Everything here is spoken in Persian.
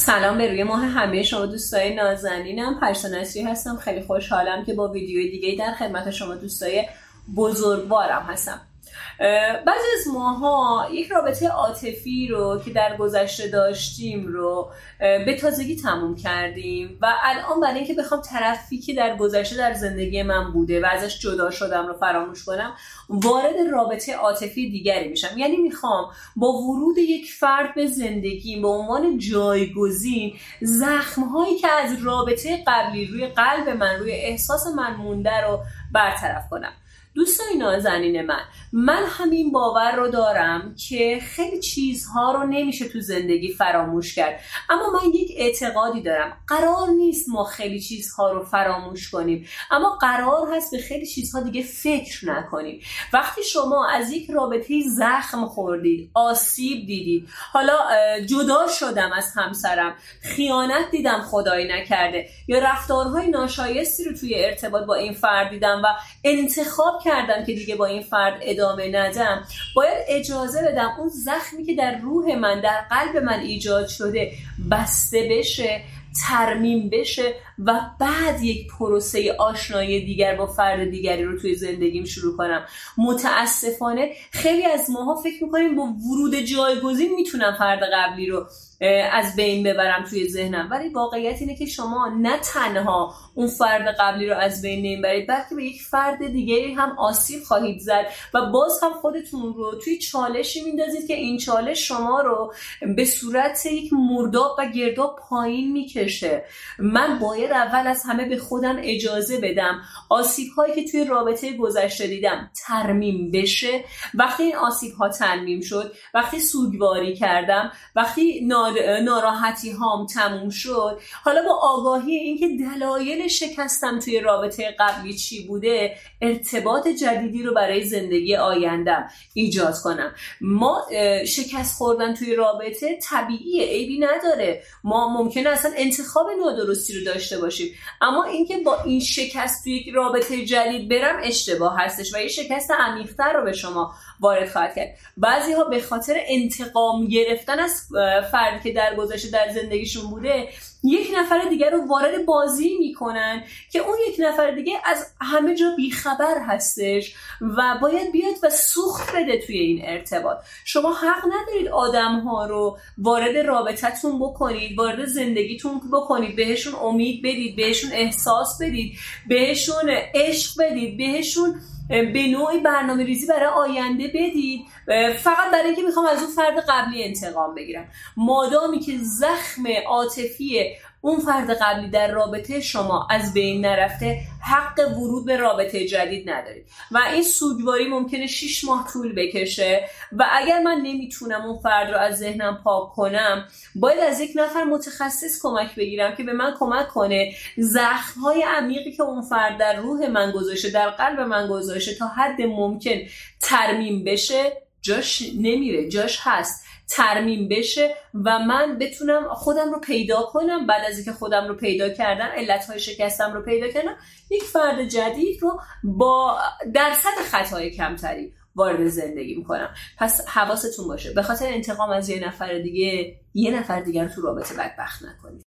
سلام به روی ماه همه شما دوستای نازنینم. پرسا هستم. خیلی خوشحالم که با ویدیوی دیگه در خدمت شما دوستای بزرگوارم هستم. بعضی از ماها یک رابطه عاطفی رو که در گذشته داشتیم رو به تازگی تموم کردیم و الان برای اینکه بخوام طرفی که در گذشته در زندگی من بوده و ازش جدا شدم رو فراموش کنم وارد رابطه عاطفی دیگری میشم. یعنی می‌خوام با ورود یک فرد به زندگی به عنوان جایگزین زخم هایی که از رابطه قبلی روی قلب من روی احساس من مونده رو برطرف کنم. دوستای نازنین من من همین باور رو دارم که خیلی چیزها رو نمیشه تو زندگی فراموش کرد. اما من یک اعتقادی دارم قرار نیست ما خیلی چیزها رو فراموش کنیم. اما قرار هست به خیلی چیزها دیگه فکر نکنیم. وقتی شما از یک رابطه زخم خوردید آسیب دیدید حالا جدا شدم از همسرم خیانت دیدم خدایی نکرده یا رفتارهای ناشایستی رو توی ارتباط با این فرد دیدم و انتخاب کردم که دیگه با این فرد ادامه ندم. باید اجازه بدم اون زخمی که در روح من در قلب من ایجاد شده بسته بشه ترمیم بشه و بعد یک پروسه آشنایی دیگر با فرد دیگری رو توی زندگیم شروع کنم. متاسفانه خیلی از ماها فکر می‌کنیم با ورود جایگزین می‌تونم فرد قبلی رو از بین ببرم توی ذهنم. ولی واقعیت اینه که شما نه تنها اون فرد قبلی رو از بین نمی‌برید بلکه به یک فرد دیگری هم آسیب خواهید زد و باز هم خودتون رو توی چالشی میندازید که این چالش شما رو به صورت یک مرداب و گرداب پایین می‌کشه. من باید اول از همه به خودم اجازه بدم آسیب هایی که توی رابطه گذشته دیدم ترمیم بشه. وقتی این آسیب ها ترمیم شد وقتی سوگواری کردم وقتی ناراحتی هام تموم شد. حالا با آگاهی اینکه دلایل شکستم توی رابطه قبلی چی بوده ارتباط جدیدی رو برای زندگی آیندم ایجاد کنم. ما شکست خوردن توی رابطه طبیعیه عیبی نداره. ما ممکنه اصلا انتخاب نادرستی رو داشته باشیم. اما اینکه با این شکست توی رابطه جدید برم اشتباه هستش و یه شکست عمیقتر رو به شما وارد خواهد کرد. بعضی ها به خاطر انتقام گرفتن از فردی که در گذشته در زندگیشون بوده یک نفر دیگر رو وارد بازی می‌کنن که اون یک نفر دیگه از همه جا بیخبر هستش و باید بیاد و سوخت بده توی این ارتباط. شما حق ندارید آدم ها رو وارد رابطتون بکنید وارد زندگیتون بکنید بهشون امید بدید بهشون احساس بدید بهشون عشق بدید بهشون به نوعی برنامه ریزی برای آینده بدید. فقط برای اینکه می‌خوام از اون فرد قبلی انتقام بگیرم. مادامی که زخم عاطفی اون فرد قبلی در رابطه شما از بین نرفته حق ورود به رابطه جدید ندارید و این سوگواری ممکنه 6 ماه طول بکشه. و اگر من نمی‌تونم اون فرد رو از ذهنم پاک کنم باید از یک نفر متخصص کمک بگیرم که به من کمک کنه. زخم های عمیقی که اون فرد در روح من گذاشته در قلب من گذاشته تا حد ممکن ترمیم بشه جاش نمیره جاش هست. ترمیم بشه و من بتونم خودم رو پیدا کنم. بعد از اینکه خودم رو پیدا کردم علتهای شکستم رو پیدا کردم یک فرد جدید رو با درصد خطای کمتری وارد زندگی می‌کنم. پس حواستون باشه. به خاطر انتقام از یه نفر دیگه یه نفر دیگر رو تو رابطه بدبخت نکنید.